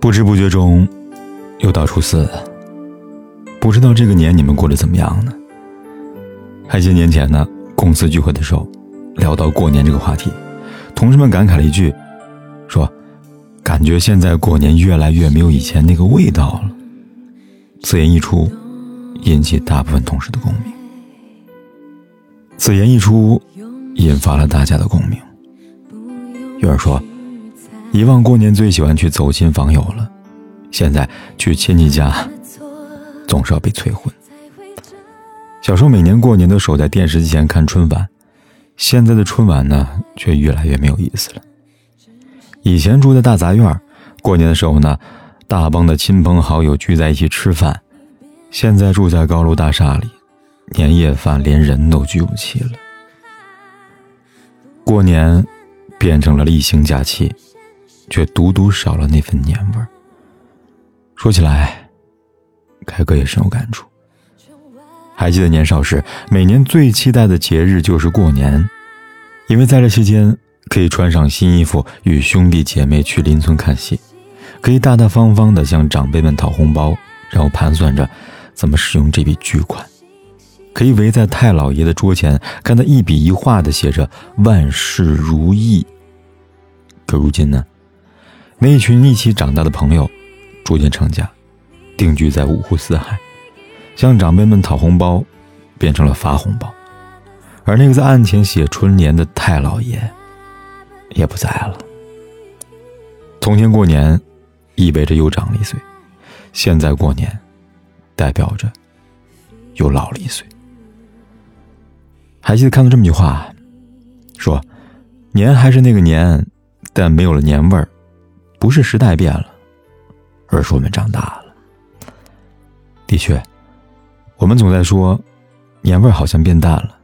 不知不觉中，又到初四了。不知道这个年你们过得怎么样呢？还记得年前呢，公司聚会的时候，聊到过年这个话题，同事们感慨了一句，说：“感觉现在过年越来越没有以前那个味道了。”此言一出，引起大部分同事的共鸣。此言一出，引发了大家的共鸣。有人说。以往过年最喜欢去走亲访友了，现在去亲戚家总是要被催婚。小时候每年过年都守在电视机前看春晚，现在的春晚呢却越来越没有意思了。以前住在大杂院，过年的时候呢，大帮的亲朋好友聚在一起吃饭，现在住在高楼大厦里，年夜饭连人都聚不齐了。过年变成了例行假期。却独独少了那份年味儿。说起来，凯哥也深有感触。还记得年少时，每年最期待的节日就是过年，因为在这期间可以穿上新衣服，与兄弟姐妹去邻村看戏，可以大大方方的向长辈们讨红包，然后盘算着怎么使用这笔巨款，可以围在太老爷的桌前，看他一笔一画的写着“万事如意”。可如今呢？那一群一起长大的朋友，逐渐成家，定居在五湖四海，向长辈们讨红包，变成了发红包，而那个在案前写春联的太老爷，也不在了。从前过年，意味着又长了一岁，现在过年，代表着又老了一岁。还记得看到这么句话，说，年还是那个年，但没有了年味儿。不是时代变了，而是我们长大了。的确，我们总在说年味好像变淡了，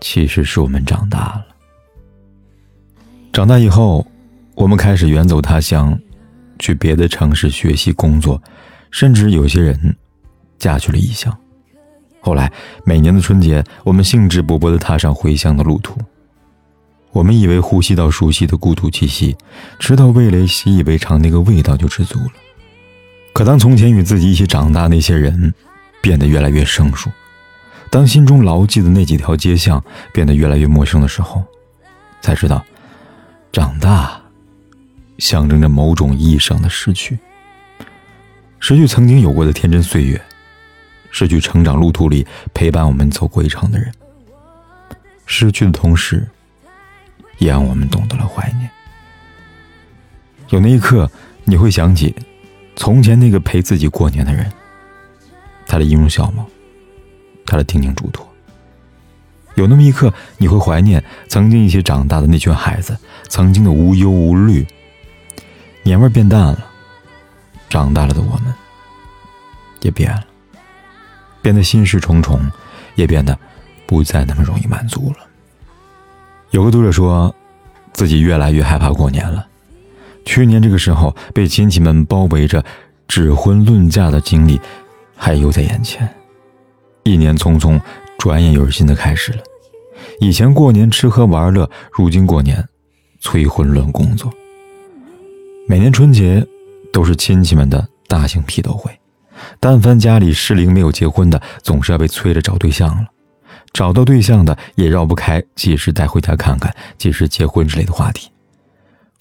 其实是我们长大了。长大以后，我们开始远走他乡，去别的城市学习工作，甚至有些人嫁去了异乡。后来，每年的春节，我们兴致勃勃的踏上回乡的路途。我们以为呼吸到熟悉的故土气息，吃到味蕾习以为常那个味道就知足了。可当从前与自己一起长大那些人变得越来越生疏，当心中牢记的那几条街巷变得越来越陌生的时候，才知道，长大象征着某种意义上的失去。失去曾经有过的天真岁月，失去成长路途里陪伴我们走过一场的人。失去的同时。也让我们懂得了怀念。有那一刻，你会想起从前那个陪自己过年的人，他的音容笑貌，他的听听嘱托。有那么一刻，你会怀念曾经一起长大的那群孩子，曾经的无忧无虑。年味变淡了，长大了的我们也变了，变得心事重重，也变得不再那么容易满足了。有个读者说，自己越来越害怕过年了。去年这个时候，被亲戚们包围着指婚论嫁的经历，还犹在眼前。一年匆匆，转眼又是新的开始了。以前过年吃喝玩乐，如今过年催婚论工作。每年春节都是亲戚们的大型批斗会，但凡家里适龄没有结婚的，总是要被催着找对象了。找到对象的也绕不开几时带回家看看、几时结婚之类的话题。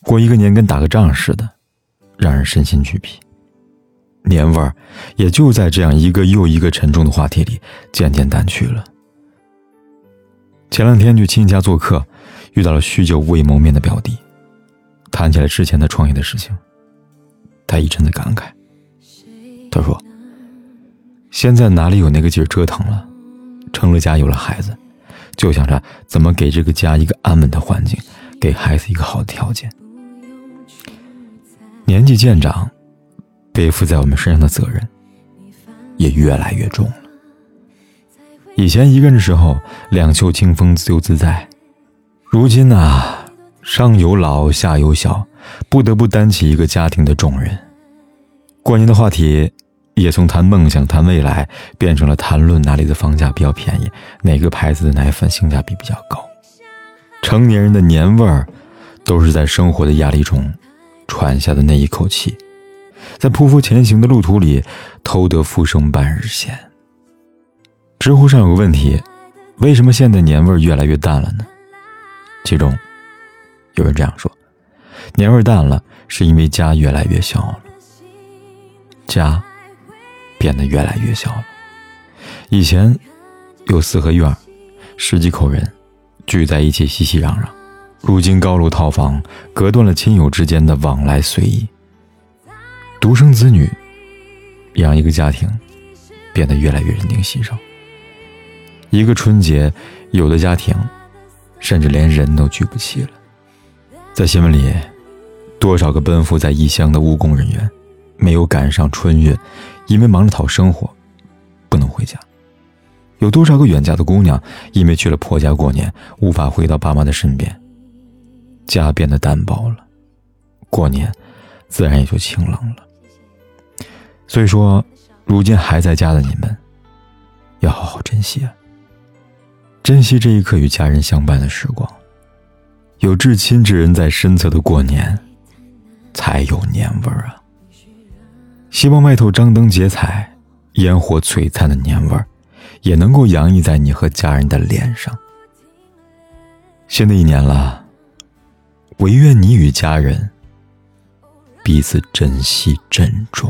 过一个年跟打个仗似的，让人身心俱疲。年味儿也就在这样一个又一个沉重的话题里渐渐淡去了。前两天去亲戚家做客，遇到了许久未谋面的表弟，谈起来之前的创业的事情，他一阵的感慨。他说：“现在哪里有那个劲儿折腾了？”成了家，有了孩子，就想着怎么给这个家一个安稳的环境，给孩子一个好的条件。年纪渐长，背负在我们身上的责任也越来越重了。以前一个人的时候，两袖清风，自由自在；如今呐，上有老，下有小，不得不担起一个家庭的重任。过年的话题。也从谈梦想、谈未来，变成了谈论哪里的房价比较便宜，哪个牌子的奶粉性价比比较高。成年人的年味儿，都是在生活的压力中，喘下的那一口气，在匍匐前行的路途里，偷得浮生半日闲。知乎上有个问题：为什么现在年味越来越淡了呢？其中有人这样说：年味淡了，是因为家越来越小了，家变得越来越小了。以前有四合院，十几口人聚在一起熙熙攘攘，如今高楼套房隔断了亲友之间的往来随意。独生子女养一个家庭变得越来越人丁稀少。一个春节，有的家庭甚至连人都聚不齐了。在新闻里，多少个奔赴在异乡的务工人员没有赶上春运，因为忙着讨生活，不能回家。有多少个远嫁的姑娘，因为去了婆家过年，无法回到爸妈的身边，家变得单薄了，过年自然也就清冷了。所以说，如今还在家的你们，要好好珍惜啊！珍惜这一刻与家人相伴的时光，有至亲之人在身侧的过年，才有年味儿啊！希望外头张灯结彩、烟火璀璨的年味儿。也能够洋溢在你和家人的脸上。新的一年了，唯愿你与家人彼此珍惜珍重。